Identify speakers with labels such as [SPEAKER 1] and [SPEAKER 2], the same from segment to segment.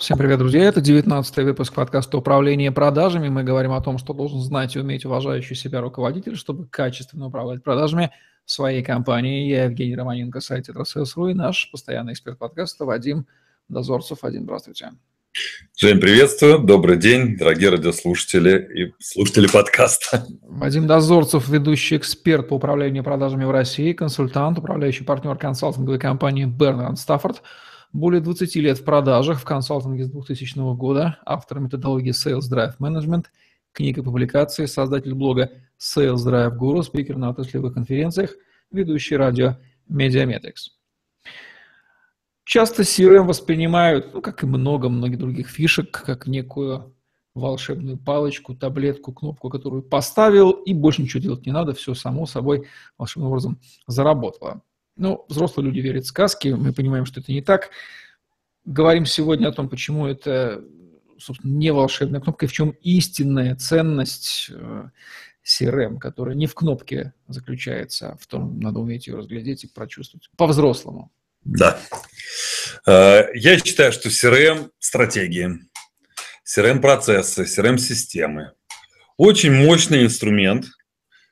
[SPEAKER 1] Всем привет, друзья! Это 19 выпуск подкаста «Управление продажами». Мы говорим о том, что должен знать и уметь уважающий себя руководитель, чтобы качественно управлять продажами своей компании. Я Евгений Романенко, сайт «Этросейлс.ру» и наш постоянный эксперт подкаста Вадим Дозорцев. Вадим, здравствуйте.
[SPEAKER 2] Жень, приветствую. Добрый день, дорогие радиослушатели и слушатели подкаста.
[SPEAKER 1] Вадим Дозорцев, ведущий эксперт по управлению продажами в России, консультант, управляющий партнер консалтинговой компании Бернер Стаффорд – более 20 лет в продажах, в консалтинге с 2000 года, автор методологии Sales Drive Management, книга публикации, создатель блога Sales Drive Guru, спикер на отраслевых конференциях, ведущий радио Mediametrics. Часто CRM воспринимают, ну, как и много многих других фишек, как некую волшебную палочку, таблетку, кнопку, которую поставил, и больше ничего делать не надо, все само собой волшебным образом заработало. Ну, взрослые люди верят в сказки, мы понимаем, что это не так. Говорим сегодня о том, почему это, собственно, не волшебная кнопка, и в чем истинная ценность CRM, э, которая не в кнопке заключается, а в том, надо уметь ее разглядеть и прочувствовать по-взрослому.
[SPEAKER 2] Да. Э, я считаю, что CRM – стратегии, CRM-процессы, CRM-системы – очень мощный инструмент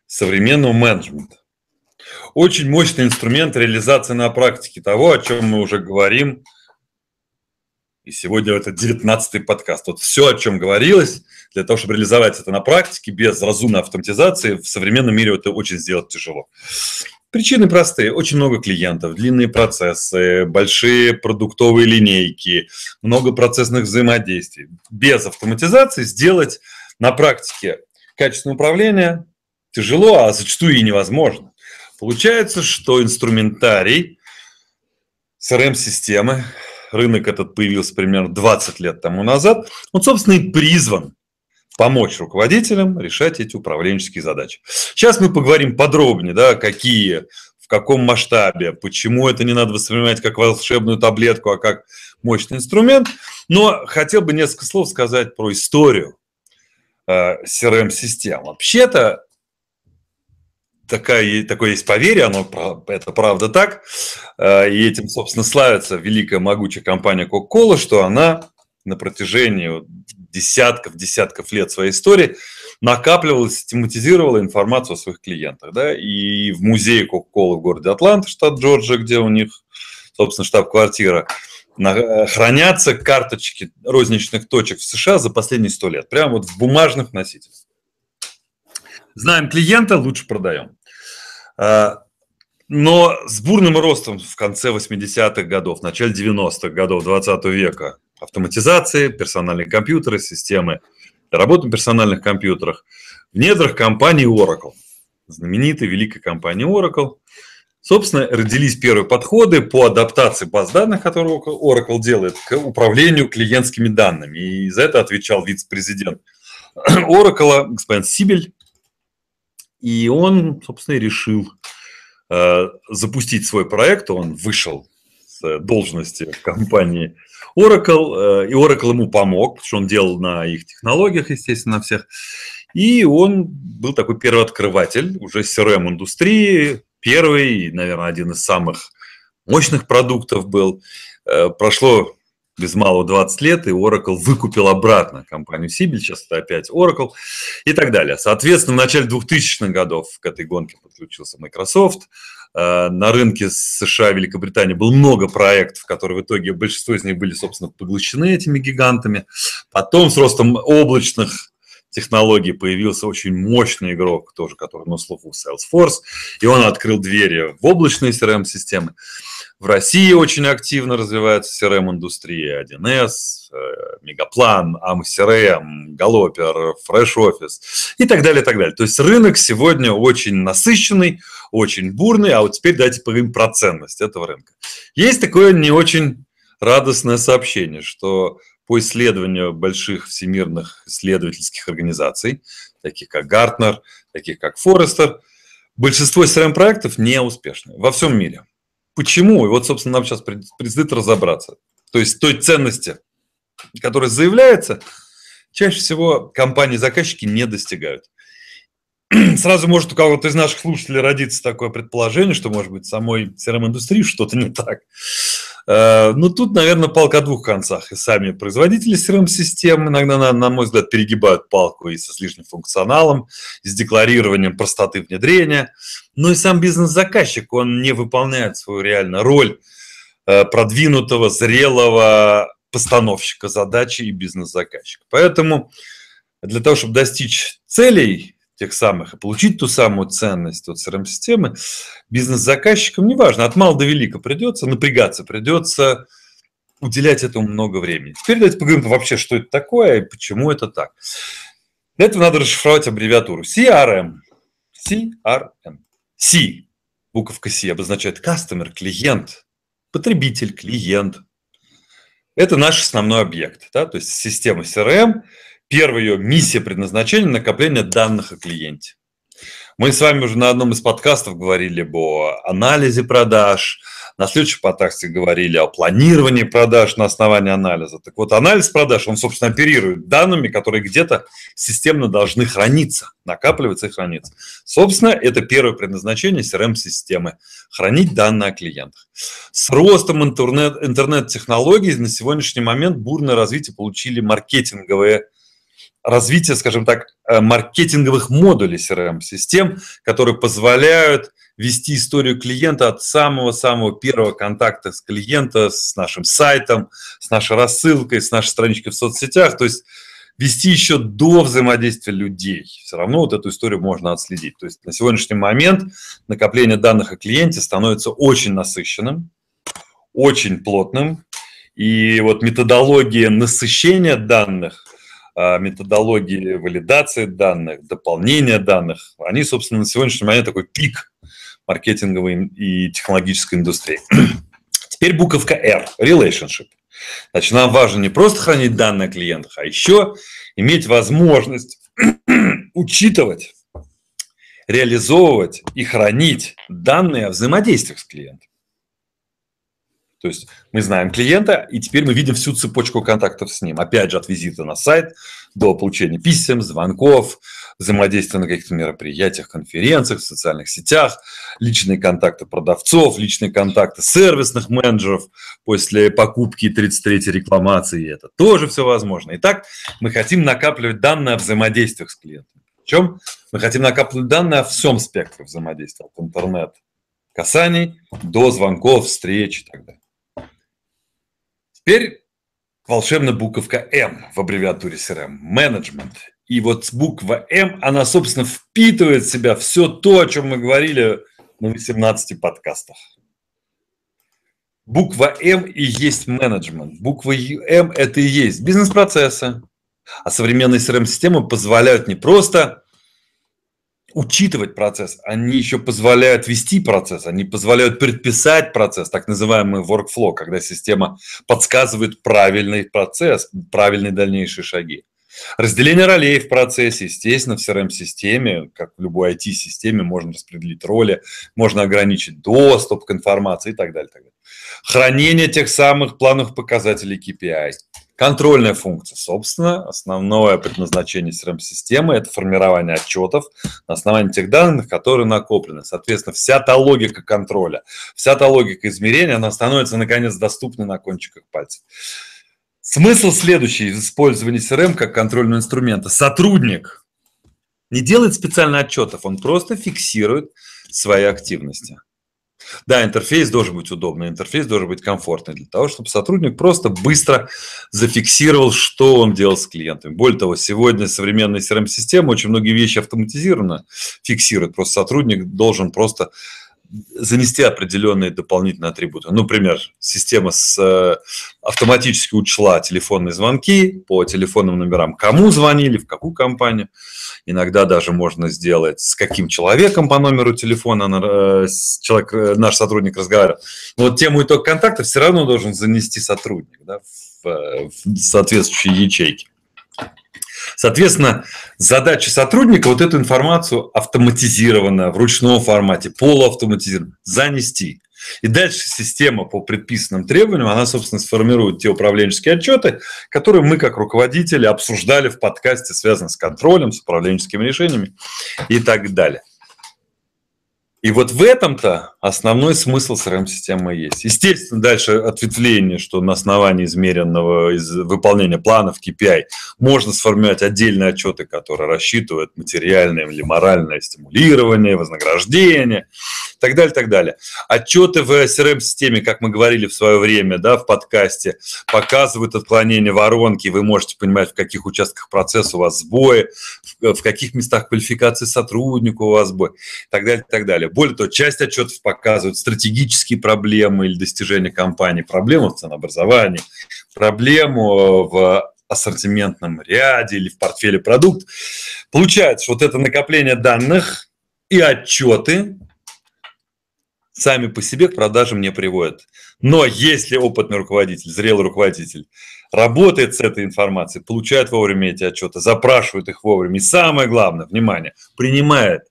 [SPEAKER 2] современного менеджмента. Очень мощный инструмент реализации на практике того, о чем мы уже говорим. И сегодня это 19-й подкаст. Вот все, о чем говорилось, для того, чтобы реализовать это на практике без разумной автоматизации, в современном мире это очень сделать тяжело. Причины простые. Очень много клиентов, длинные процессы, большие продуктовые линейки, много процессных взаимодействий. Без автоматизации сделать на практике качественное управление тяжело, а зачастую и невозможно. Получается, что инструментарий CRM-системы, рынок этот появился примерно 20 лет тому назад, он, собственно, и призван помочь руководителям решать эти управленческие задачи. Сейчас мы поговорим подробнее, да, какие, в каком масштабе, почему это не надо воспринимать как волшебную таблетку, а как мощный инструмент. Но хотел бы несколько слов сказать про историю э, CRM-систем. Вообще-то такая, такое есть поверье, оно, это правда так, э, и этим, собственно, славится великая могучая компания Coca-Cola, что она на протяжении десятков, десятков лет своей истории накапливала, систематизировала информацию о своих клиентах. Да? И в музее Coca-Cola в городе Атланта, штат Джорджия, где у них, собственно, штаб-квартира, хранятся карточки розничных точек в США за последние сто лет. Прямо вот в бумажных носителях. Знаем клиента, лучше продаем. А, но с бурным ростом в конце 80-х годов, начале 90-х годов 20 века. Автоматизации, персональные компьютеры, системы работы на персональных компьютерах, в недрах компании Oracle, знаменитой великой компании Oracle, собственно, родились первые подходы по адаптации баз данных, которые Oracle делает, к управлению клиентскими данными. И за это отвечал вице-президент Oracle, господин Сибель, и он, собственно, решил э, запустить свой проект. Он вышел с должности в компании Oracle, э, и Oracle ему помог, потому что он делал на их технологиях, естественно, на всех. И он был такой первооткрыватель уже CRM-индустрии, первый, наверное, один из самых мощных продуктов был. Э, прошло без малого 20 лет, и Oracle выкупил обратно компанию Сибель, сейчас это опять Oracle и так далее. Соответственно, в начале 2000-х годов к этой гонке подключился Microsoft. Э, на рынке США и Великобритании было много проектов, которые в итоге, большинство из них были, собственно, поглощены этими гигантами. Потом с ростом облачных технологий появился очень мощный игрок, тоже который на слуху Salesforce, и он открыл двери в облачные CRM-системы. В России очень активно развивается CRM-индустрия, 1С, э, Мегаплан, AmCRM, Galloper, Fresh Office и так далее, и так далее. То есть рынок сегодня очень насыщенный, очень бурный, а вот теперь давайте поговорим про ценность этого рынка. Есть такое не очень радостное сообщение, что по исследованию больших всемирных исследовательских организаций, таких как Гартнер, таких как Форестер, большинство CRM-проектов не успешны во всем мире. Почему? И вот, собственно, нам сейчас предстоит разобраться. То есть той ценности, которая заявляется, чаще всего компании-заказчики не достигают. Сразу может у кого-то из наших слушателей родиться такое предположение, что, может быть, самой CRM-индустрии что-то не так. Э, ну, тут, наверное, палка о двух концах. И сами производители CRM-систем иногда, на, на мой взгляд, перегибают палку и со с лишним функционалом, с декларированием простоты внедрения. Но и сам бизнес-заказчик, он не выполняет свою реально роль э, продвинутого, зрелого постановщика задачи и бизнес-заказчика. Поэтому для того, чтобы достичь целей тех самых и получить ту самую ценность от CRM-системы, бизнес-заказчикам, неважно, от мала до велика придется, напрягаться придется, уделять этому много времени. Теперь давайте поговорим вообще, что это такое и почему это так. Для этого надо расшифровать аббревиатуру CRM. CRM. C. Буковка C обозначает customer, клиент, потребитель, клиент. Это наш основной объект. Да? То есть система CRM Первая ее миссия предназначения – накопление данных о клиенте. Мы с вами уже на одном из подкастов говорили о анализе продаж, на следующем подкасте говорили о планировании продаж на основании анализа. Так вот, анализ продаж, он, собственно, оперирует данными, которые где-то системно должны храниться, накапливаться и храниться. Собственно, это первое предназначение CRM-системы – хранить данные о клиентах. С ростом интернет, интернет-технологий на сегодняшний момент бурное развитие получили маркетинговые развитие, скажем так, э, маркетинговых модулей CRM-систем, которые позволяют вести историю клиента от самого-самого первого контакта с клиента, с нашим сайтом, с нашей рассылкой, с нашей страничкой в соцсетях, то есть вести еще до взаимодействия людей. Все равно вот эту историю можно отследить. То есть на сегодняшний момент накопление данных о клиенте становится очень насыщенным, очень плотным, и вот методология насыщения данных методологии валидации данных, дополнения данных, они, собственно, на сегодняшний момент такой пик маркетинговой и технологической индустрии. Теперь буковка R – relationship. Значит, нам важно не просто хранить данные о клиентах, а еще иметь возможность учитывать, реализовывать и хранить данные о взаимодействиях с клиентом. То есть мы знаем клиента, и теперь мы видим всю цепочку контактов с ним. Опять же, от визита на сайт до получения писем, звонков, взаимодействия на каких-то мероприятиях, конференциях, в социальных сетях, личные контакты продавцов, личные контакты сервисных менеджеров после покупки 33-й рекламации. Это тоже все возможно. Итак, мы хотим накапливать данные о взаимодействиях с клиентом. Причем мы хотим накапливать данные о всем спектре взаимодействия, от интернет касаний до звонков, встреч и так далее. Теперь волшебная буковка М в аббревиатуре CRM – менеджмент. И вот буква М, она, собственно, впитывает в себя все то, о чем мы говорили на 18 подкастах. Буква М и есть менеджмент. Буква М – это и есть бизнес-процессы. А современные CRM-системы позволяют не просто учитывать процесс, они еще позволяют вести процесс, они позволяют предписать процесс, так называемый workflow, когда система подсказывает правильный процесс, правильные дальнейшие шаги. Разделение ролей в процессе, естественно, в CRM-системе, как в любой IT-системе, можно распределить роли, можно ограничить доступ к информации и так далее. Так далее. Хранение тех самых плановых показателей KPI – Контрольная функция. Собственно, основное предназначение CRM-системы – это формирование отчетов на основании тех данных, которые накоплены. Соответственно, вся та логика контроля, вся та логика измерения, она становится, наконец, доступной на кончиках пальцев. Смысл следующий из использования CRM как контрольного инструмента. Сотрудник не делает специально отчетов, он просто фиксирует свои активности. Да, интерфейс должен быть удобный, интерфейс должен быть комфортный для того, чтобы сотрудник просто быстро зафиксировал, что он делал с клиентами. Более того, сегодня современная CRM-система очень многие вещи автоматизированно фиксирует. Просто сотрудник должен просто занести определенные дополнительные атрибуты. Например, система с, э, автоматически учла телефонные звонки по телефонным номерам, кому звонили, в какую компанию. Иногда даже можно сделать, с каким человеком по номеру телефона э, человек, э, наш сотрудник разговаривал. Но вот тему итог контакта все равно должен занести сотрудник да, в, в соответствующие ячейки. Соответственно, задача сотрудника вот эту информацию автоматизированно, в ручном формате, полуавтоматизированно занести. И дальше система по предписанным требованиям, она, собственно, сформирует те управленческие отчеты, которые мы, как руководители, обсуждали в подкасте, связанном с контролем, с управленческими решениями и так далее. И вот в этом-то основной смысл CRM-системы есть. Естественно, дальше ответвление, что на основании измеренного из выполнения планов KPI можно сформировать отдельные отчеты, которые рассчитывают материальное или моральное стимулирование, вознаграждение и так далее, так далее. Отчеты в CRM-системе, как мы говорили в свое время да, в подкасте, показывают отклонение воронки, вы можете понимать, в каких участках процесса у вас сбои, в каких местах квалификации сотрудника у вас сбой и так далее, так далее. Более того, часть отчетов показывают стратегические проблемы или достижения компании, проблему в ценообразовании, проблему в ассортиментном ряде или в портфеле продукт. Получается, что вот это накопление данных и отчеты сами по себе к продажам не приводят. Но если опытный руководитель, зрелый руководитель работает с этой информацией, получает вовремя эти отчеты, запрашивает их вовремя, и самое главное, внимание, принимает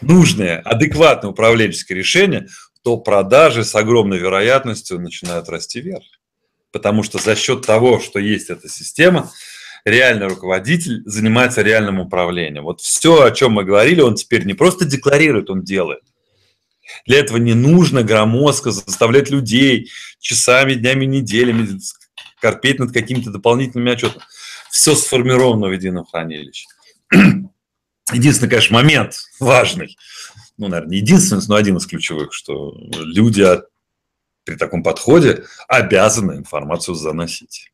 [SPEAKER 2] нужное, адекватное управленческое решение, то продажи с огромной вероятностью начинают расти вверх. Потому что за счет того, что есть эта система, реальный руководитель занимается реальным управлением. Вот все, о чем мы говорили, он теперь не просто декларирует, он делает. Для этого не нужно громоздко заставлять людей часами, днями, неделями корпеть над какими-то дополнительными отчетами. Все сформировано в едином хранилище. Единственный, конечно, момент важный, ну, наверное, единственный, но один из ключевых, что люди при таком подходе обязаны информацию заносить.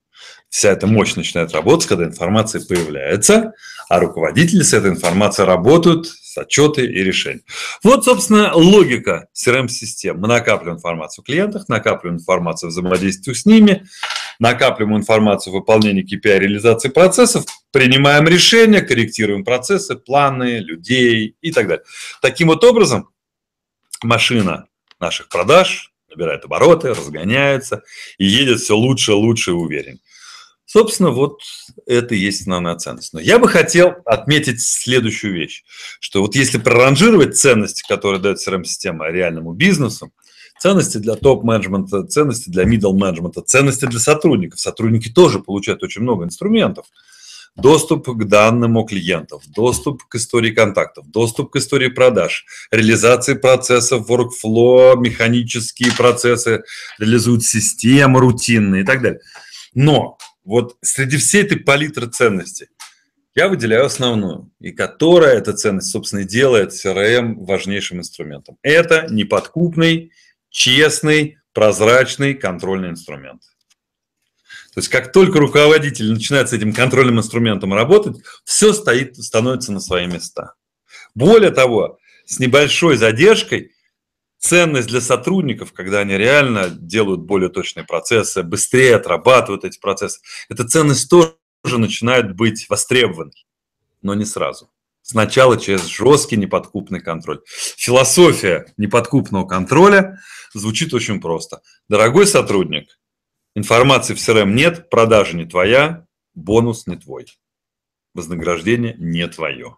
[SPEAKER 2] Вся эта мощь начинает работать, когда информация появляется, а руководители с этой информацией работают с отчеты и решения. Вот, собственно, логика CRM-систем. Мы накапливаем информацию о клиентах, накапливаем информацию о взаимодействии с ними, накапливаем информацию о выполнении KPI реализации процессов, принимаем решения, корректируем процессы, планы, людей и так далее. Таким вот образом, машина наших продаж набирает обороты, разгоняется и едет все лучше, лучше и уверен. Собственно, вот это и есть основная ценность. Но я бы хотел отметить следующую вещь, что вот если проранжировать ценности, которые дает CRM-система реальному бизнесу, ценности для топ-менеджмента, ценности для middle-менеджмента, ценности для сотрудников. Сотрудники тоже получают очень много инструментов. Доступ к данным у клиентов, доступ к истории контактов, доступ к истории продаж, реализации процессов, workflow, механические процессы, реализуют системы рутинные и так далее. Но вот среди всей этой палитры ценностей я выделяю основную, и которая эта ценность, собственно, делает CRM важнейшим инструментом. Это неподкупный, честный, прозрачный контрольный инструмент. То есть как только руководитель начинает с этим контрольным инструментом работать, все стоит, становится на свои места. Более того, с небольшой задержкой ценность для сотрудников, когда они реально делают более точные процессы, быстрее отрабатывают эти процессы, эта ценность тоже начинает быть востребованной, но не сразу. Сначала через жесткий неподкупный контроль. Философия неподкупного контроля звучит очень просто. Дорогой сотрудник, информации в CRM нет, продажа не твоя, бонус не твой, вознаграждение не твое.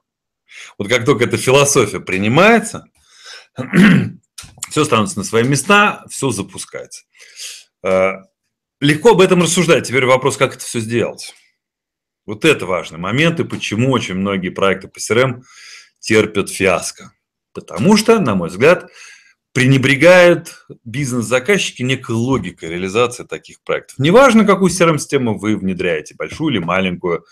[SPEAKER 2] Вот как только эта философия принимается, все становится на свои места, все запускается. Э, легко об этом рассуждать. Теперь вопрос, как это все сделать. Вот это важный момент, и почему очень многие проекты по CRM терпят фиаско. Потому что, на мой взгляд, пренебрегают бизнес-заказчики некой логикой реализации таких проектов. Неважно, какую CRM-систему вы внедряете, большую или маленькую,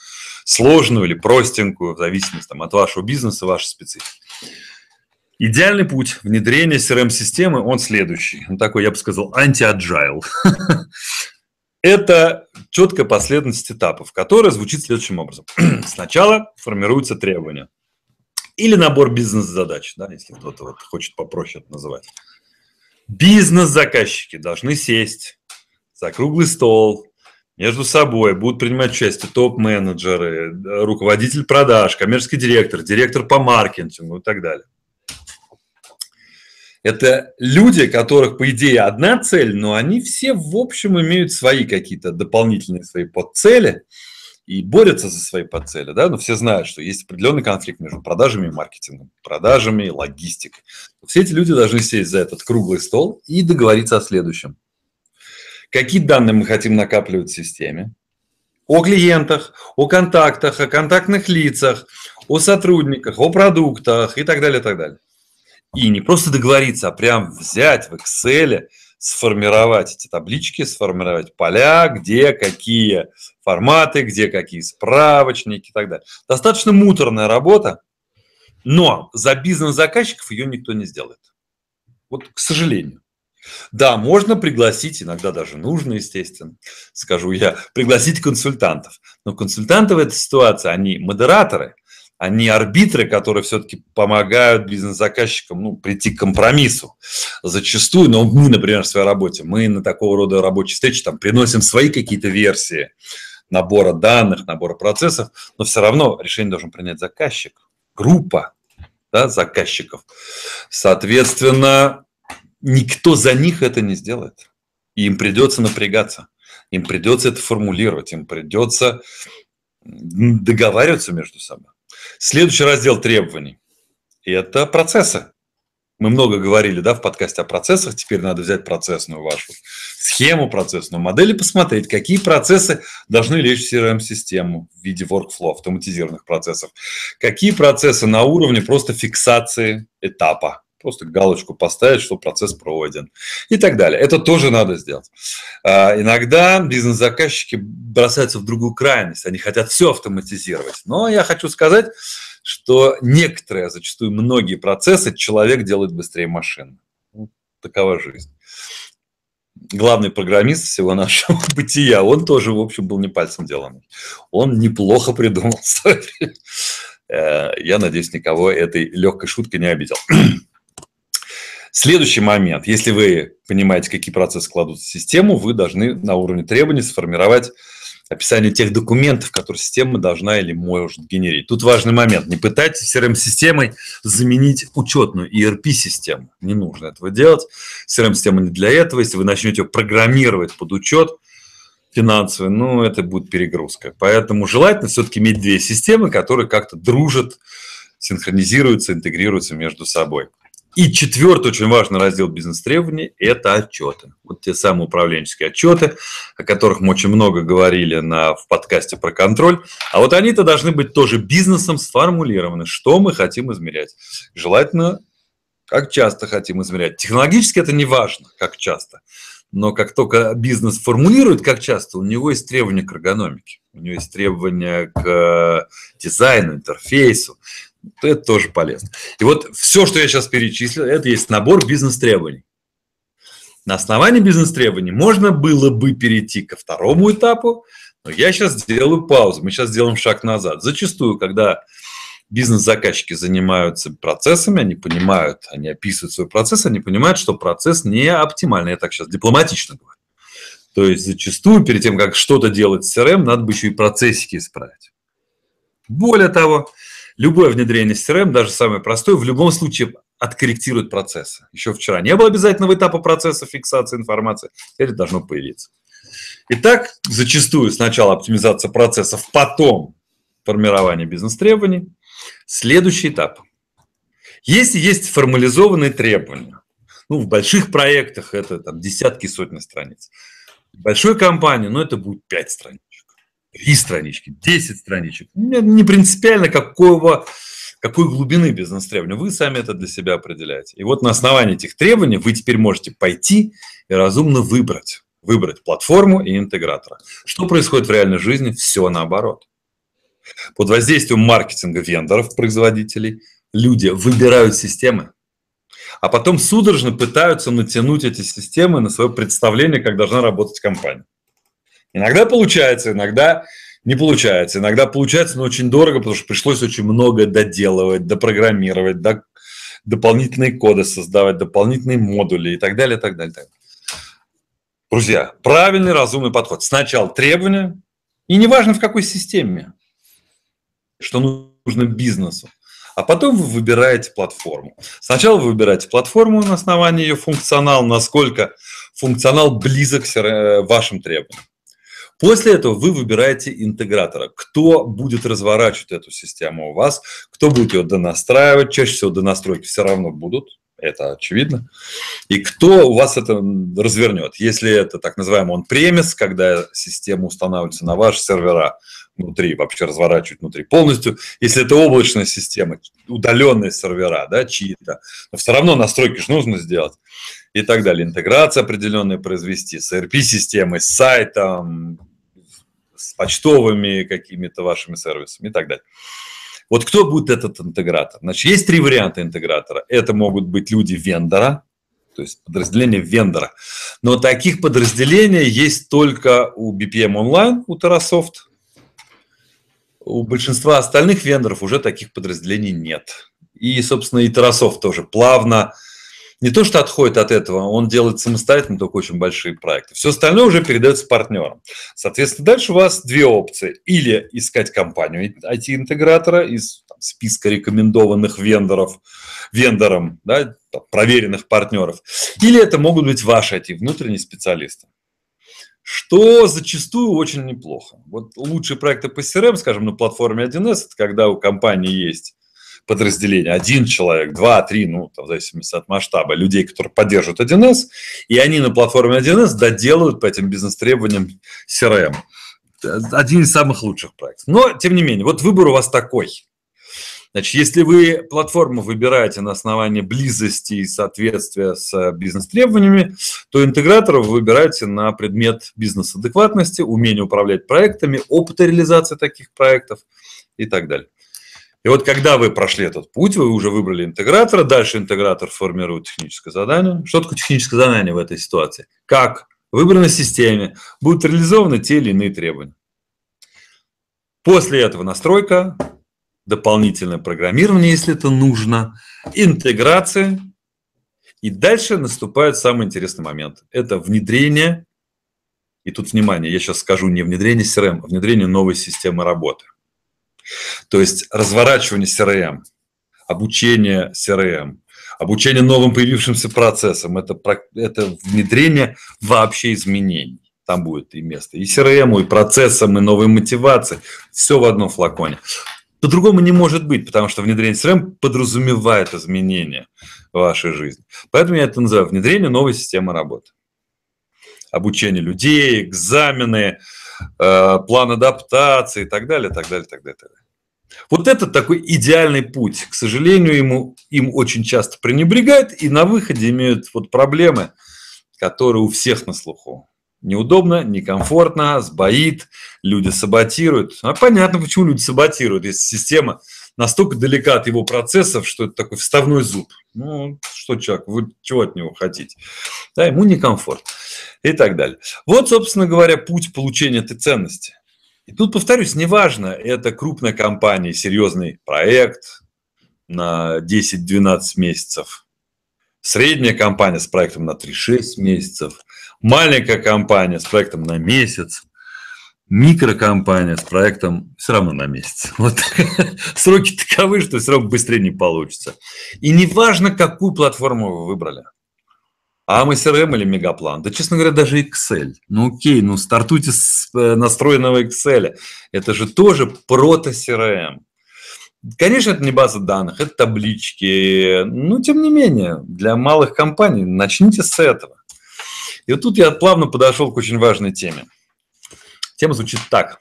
[SPEAKER 2] сложную или простенькую, в зависимости там, от вашего бизнеса, вашей специфики. Идеальный путь внедрения CRM-системы, он следующий. Он такой, я бы сказал, анти-agile. Это четкая последовательность этапов, которая звучит следующим образом. Сначала формируются требования или набор бизнес-задач, да, если кто-то вот хочет попроще это называть. Бизнес-заказчики должны сесть за круглый стол, между собой будут принимать участие топ-менеджеры, руководитель продаж, коммерческий директор, директор по маркетингу и так далее. Это люди, которых, по идее, одна цель, но они все, в общем, имеют свои какие-то дополнительные свои подцели и борются за свои подцели. Да? Но все знают, что есть определенный конфликт между продажами и маркетингом, продажами и логистикой. Все эти люди должны сесть за этот круглый стол и договориться о следующем. Какие данные мы хотим накапливать в системе? О клиентах, о контактах, о контактных лицах, о сотрудниках, о продуктах и так далее, и так далее. И не просто договориться, а прям взять в Excel, сформировать эти таблички, сформировать поля, где какие форматы, где какие справочники и так далее. Достаточно муторная работа, но за бизнес-заказчиков ее никто не сделает. Вот, к сожалению. Да, можно пригласить, иногда даже нужно, естественно, скажу я, пригласить консультантов. Но консультанты в этой ситуации, они модераторы, они арбитры, которые все-таки помогают бизнес-заказчикам ну, прийти к компромиссу. Зачастую, но мы, например, в своей работе, мы на такого рода рабочие встречи там приносим свои какие-то версии набора данных, набора процессов, но все равно решение должен принять заказчик, группа да, заказчиков. Соответственно, никто за них это не сделает. И им придется напрягаться, им придется это формулировать, им придется договариваться между собой. Следующий раздел требований – это процессы. Мы много говорили да, в подкасте о процессах, теперь надо взять процессную вашу схему, процессную модель и посмотреть, какие процессы должны лечь в CRM-систему в виде workflow, автоматизированных процессов, какие процессы на уровне просто фиксации этапа, просто галочку поставить, что процесс пройден и так далее. Это тоже надо сделать. А, иногда бизнес-заказчики бросаются в другую крайность, они хотят все автоматизировать. Но я хочу сказать, что некоторые, зачастую многие процессы человек делает быстрее машины. Такова жизнь. Главный программист всего нашего бытия, он тоже, в общем, был не пальцем деланный. Он неплохо придумал. Э, я надеюсь, никого этой легкой шуткой не обидел. Следующий момент. Если вы понимаете, какие процессы кладут в систему, вы должны на уровне требований сформировать описание тех документов, которые система должна или может генерить. Тут важный момент. Не пытайтесь CRM-системой заменить учетную ERP-систему. Не нужно этого делать. CRM-система не для этого. Если вы начнете программировать под учет финансовый, ну, это будет перегрузка. Поэтому желательно все-таки иметь две системы, которые как-то дружат, синхронизируются, интегрируются между собой. И четвертый очень важный раздел бизнес-требований – это отчеты. Вот те самые управленческие отчеты, о которых мы очень много говорили на, в подкасте про контроль. А вот они-то должны быть тоже бизнесом сформулированы, что мы хотим измерять. Желательно, как часто хотим измерять. Технологически это не важно, как часто. Но как только бизнес формулирует, как часто, у него есть требования к эргономике, у него есть требования к дизайну, интерфейсу это тоже полезно. И вот все, что я сейчас перечислил, это есть набор бизнес-требований. На основании бизнес-требований можно было бы перейти ко второму этапу, но я сейчас сделаю паузу, мы сейчас сделаем шаг назад. Зачастую, когда бизнес-заказчики занимаются процессами, они понимают, они описывают свой процесс, они понимают, что процесс не оптимальный, я так сейчас дипломатично говорю. То есть зачастую перед тем, как что-то делать с CRM, надо бы еще и процессики исправить. Более того, Любое внедрение CRM, даже самое простое, в любом случае откорректирует процессы. Еще вчера не было обязательного этапа процесса фиксации информации, теперь должно появиться. Итак, зачастую сначала оптимизация процессов, потом формирование бизнес-требований. Следующий этап. Если есть формализованные требования, ну, в больших проектах это там, десятки, сотни страниц. В большой компании, ну, это будет 5 страниц три странички, 10 страничек. Не принципиально, какого, какой глубины бизнес-требования. Вы сами это для себя определяете. И вот на основании этих требований вы теперь можете пойти и разумно выбрать. Выбрать платформу и интегратора. Что происходит в реальной жизни? Все наоборот. Под воздействием маркетинга вендоров, производителей, люди выбирают системы, а потом судорожно пытаются натянуть эти системы на свое представление, как должна работать компания. Иногда получается, иногда не получается. Иногда получается, но очень дорого, потому что пришлось очень много доделывать, допрограммировать, до, дополнительные коды создавать, дополнительные модули и так далее, и так далее. Так далее. Друзья, правильный, разумный подход. Сначала требования, и неважно в какой системе, что нужно бизнесу. А потом вы выбираете платформу. Сначала вы выбираете платформу на основании ее функционала, насколько функционал близок к э, вашим требованиям. После этого вы выбираете интегратора. Кто будет разворачивать эту систему у вас, кто будет ее донастраивать. Чаще всего донастройки все равно будут. это очевидно. И кто у вас это развернет? Если это так называемый он-премис, когда система устанавливается на ваши сервера внутри, вообще разворачивать внутри полностью. Если это облачная система, удаленные сервера, да, чьи-то, но все равно настройки же нужно сделать и так далее. Интеграция определенная произвести с ERP-системой, с сайтом, с почтовыми какими-то вашими сервисами и так далее. Вот кто будет этот интегратор? Значит, есть три варианта интегратора. Это могут быть люди вендора, то есть подразделения вендора. Но таких подразделений есть только у BPM Online, у Terrasoft. У большинства остальных вендоров уже таких подразделений нет. И, собственно, и Terrasoft тоже плавно не то что отходит от этого, он делает самостоятельно только очень большие проекты. Все остальное уже передается партнерам. Соответственно, дальше у вас две опции. Или искать компанию IT-интегратора из там, списка рекомендованных вендоров, вендорам, да, проверенных партнеров. Или это могут быть ваши IT-внутренние специалисты. Что зачастую очень неплохо. Вот лучшие проекты по CRM, скажем, на платформе 1С, это когда у компании есть подразделение, один человек, два, три, ну, там, в зависимости от масштаба, людей, которые поддерживают 1С, и они на платформе 1С доделают по этим бизнес-требованиям CRM. Один из самых лучших проектов. Но, тем не менее, вот выбор у вас такой. Значит, если вы платформу выбираете на основании близости и соответствия с бизнес-требованиями, то интегратора вы выбираете на предмет бизнес-адекватности, умения управлять проектами, опыта реализации таких проектов и так далее. И вот когда вы прошли этот путь, вы уже выбрали интегратора, дальше интегратор формирует техническое задание. Что такое техническое задание в этой ситуации? Как в выбранной системе будут реализованы те или иные требования. После этого настройка, дополнительное программирование, если это нужно, интеграция. И дальше наступает самый интересный момент. Это внедрение, и тут внимание, я сейчас скажу не внедрение CRM, а внедрение новой системы работы. То есть разворачивание CRM, обучение CRM, обучение новым появившимся процессам, это, это внедрение вообще изменений. Там будет и место и CRM, и процессам, и новой мотивации. Все в одном флаконе. По-другому не может быть, потому что внедрение CRM подразумевает изменения в вашей жизни. Поэтому я это называю внедрение новой системы работы. Обучение людей, экзамены, план адаптации и так далее, так далее, так далее. Так далее. Вот это такой идеальный путь. К сожалению, ему, им очень часто пренебрегают и на выходе имеют вот проблемы, которые у всех на слуху. Неудобно, некомфортно, сбоит, люди саботируют. А понятно, почему люди саботируют, если система настолько далека от его процессов, что это такой вставной зуб. Ну, что человек, вы чего от него хотите? Да, ему некомфорт и так далее. Вот, собственно говоря, путь получения этой ценности. И тут, повторюсь, неважно, это крупная компания, серьезный проект на 10-12 месяцев, средняя компания с проектом на 3-6 месяцев, маленькая компания с проектом на месяц, микрокомпания с проектом все равно на месяц. Вот сроки таковы, что все равно быстрее не получится. И неважно, какую платформу вы выбрали – а мы или Мегаплан? Да, честно говоря, даже Excel. Ну окей, ну стартуйте с э, настроенного Excel. Это же тоже прото-CRM. Конечно, это не база данных, это таблички. Но, тем не менее, для малых компаний начните с этого. И вот тут я плавно подошел к очень важной теме. Тема звучит так.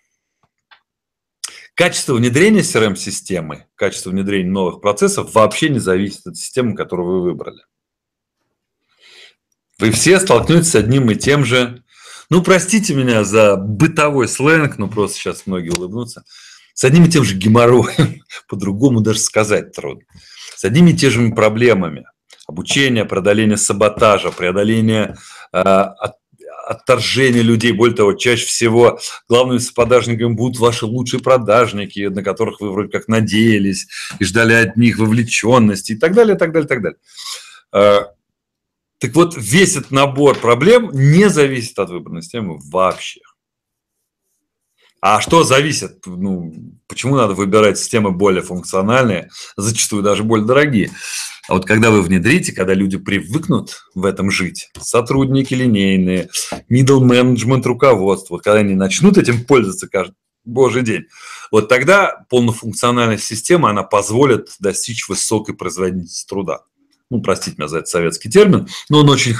[SPEAKER 2] Качество внедрения CRM-системы, качество внедрения новых процессов вообще не зависит от системы, которую вы выбрали. Вы все столкнетесь с одним и тем же, ну, простите меня за бытовой сленг, но просто сейчас многие улыбнутся, с одним и тем же геморроем, по-другому даже сказать трудно, с одними и теми же проблемами. Обучение, преодоление саботажа, преодоление э, от, отторжения людей. Более того, чаще всего главными саботажниками будут ваши лучшие продажники, на которых вы вроде как надеялись и ждали от них вовлеченности и так далее, и так далее, и так далее. Э, так вот, весь этот набор проблем не зависит от выбранной системы вообще. А что зависит? Ну, почему надо выбирать системы более функциональные, зачастую даже более дорогие? А вот когда вы внедрите, когда люди привыкнут в этом жить, сотрудники линейные, middle management руководство, вот когда они начнут этим пользоваться каждый божий день, вот тогда полнофункциональная система, она позволит достичь высокой производительности труда. ну, простите меня за этот советский термин, но он очень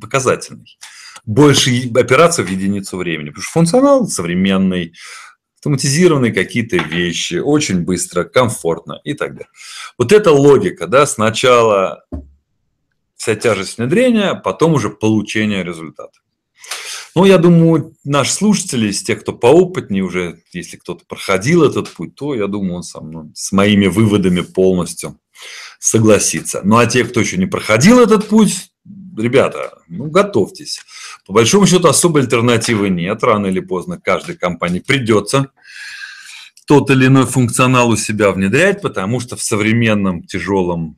[SPEAKER 2] показательный. Больше операций в единицу времени, потому что функционал современный, автоматизированные какие-то вещи, очень быстро, комфортно и так далее. Вот эта логика, да, сначала вся тяжесть внедрения, потом уже получение результата. Ну, я думаю, наши слушатели, из тех, кто поопытнее уже, если кто-то проходил этот путь, то, я думаю, он со мной, с моими выводами полностью согласится. Ну, а те, кто еще не проходил этот путь, ребята, ну, готовьтесь. По большому счету, особой альтернативы нет. Рано или поздно каждой компании придется тот или иной функционал у себя внедрять, потому что в современном тяжелом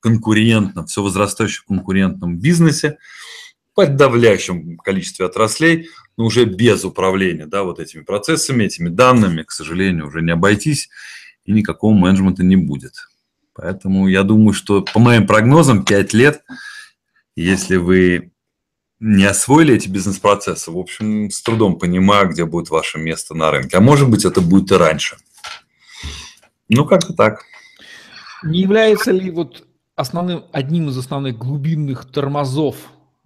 [SPEAKER 2] конкурентном, все возрастающем конкурентном бизнесе подавляющем количестве отраслей, но уже без управления да, вот этими процессами, этими данными, к сожалению, уже не обойтись, и никакого менеджмента не будет. Поэтому я думаю, что по моим прогнозам 5 лет, если вы не освоили эти бизнес-процессы, в общем, с трудом понимаю, где будет ваше место на рынке. А может быть, это будет и раньше. Ну, как-то так.
[SPEAKER 1] Не является ли вот основным, одним из основных глубинных тормозов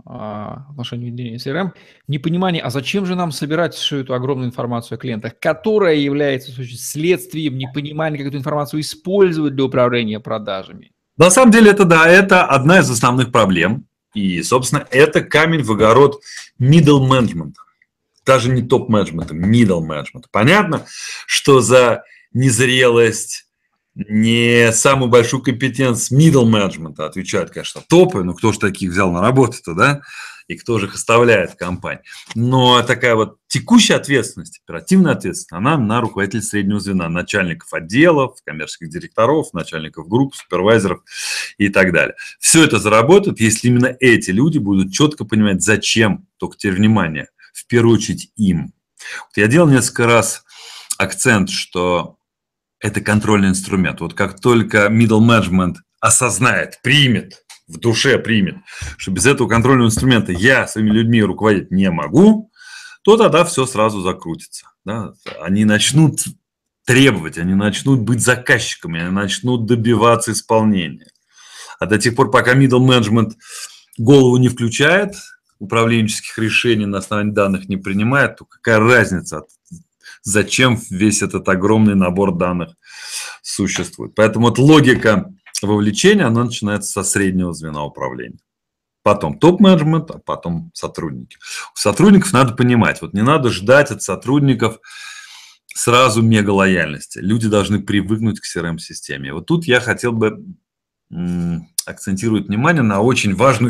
[SPEAKER 1] а, в отношении внедрения CRM, непонимание, а зачем же нам собирать всю эту огромную информацию о клиентах, которая является следствием непонимания, как эту информацию использовать для управления продажами.
[SPEAKER 2] На самом деле это да, это одна из основных проблем. И, собственно, это камень в огород middle management. Даже не топ-менеджмента, middle management. Понятно, что за незрелость, не самую большую компетенцию middle менеджмента отвечают, конечно, топы, ну кто же таких взял на работу-то, да, и кто же их оставляет в компании. Но такая вот текущая ответственность, оперативная ответственность, она на руководителей среднего звена, начальников отделов, коммерческих директоров, начальников групп, супервайзеров и так далее. Все это заработает, если именно эти люди будут четко понимать, зачем, только теперь внимание, в первую очередь им. Вот я делал несколько раз акцент, что это контрольный инструмент. Вот как только middle management осознает, примет, в душе примет, что без этого контрольного инструмента я своими людьми руководить не могу, то тогда все сразу закрутится. Да? Они начнут требовать, они начнут быть заказчиками, они начнут добиваться исполнения. А до тех пор, пока middle management голову не включает, управленческих решений на основании данных не принимает, то какая разница, зачем весь этот огромный набор данных существует. Поэтому вот логика вовлечения, она начинается со среднего звена управления. Потом топ-менеджмент, а потом сотрудники. У сотрудников надо понимать, вот не надо ждать от сотрудников сразу мега лояльности. Люди должны привыкнуть к CRM-системе. Вот тут я хотел бы акцентировать внимание на очень важную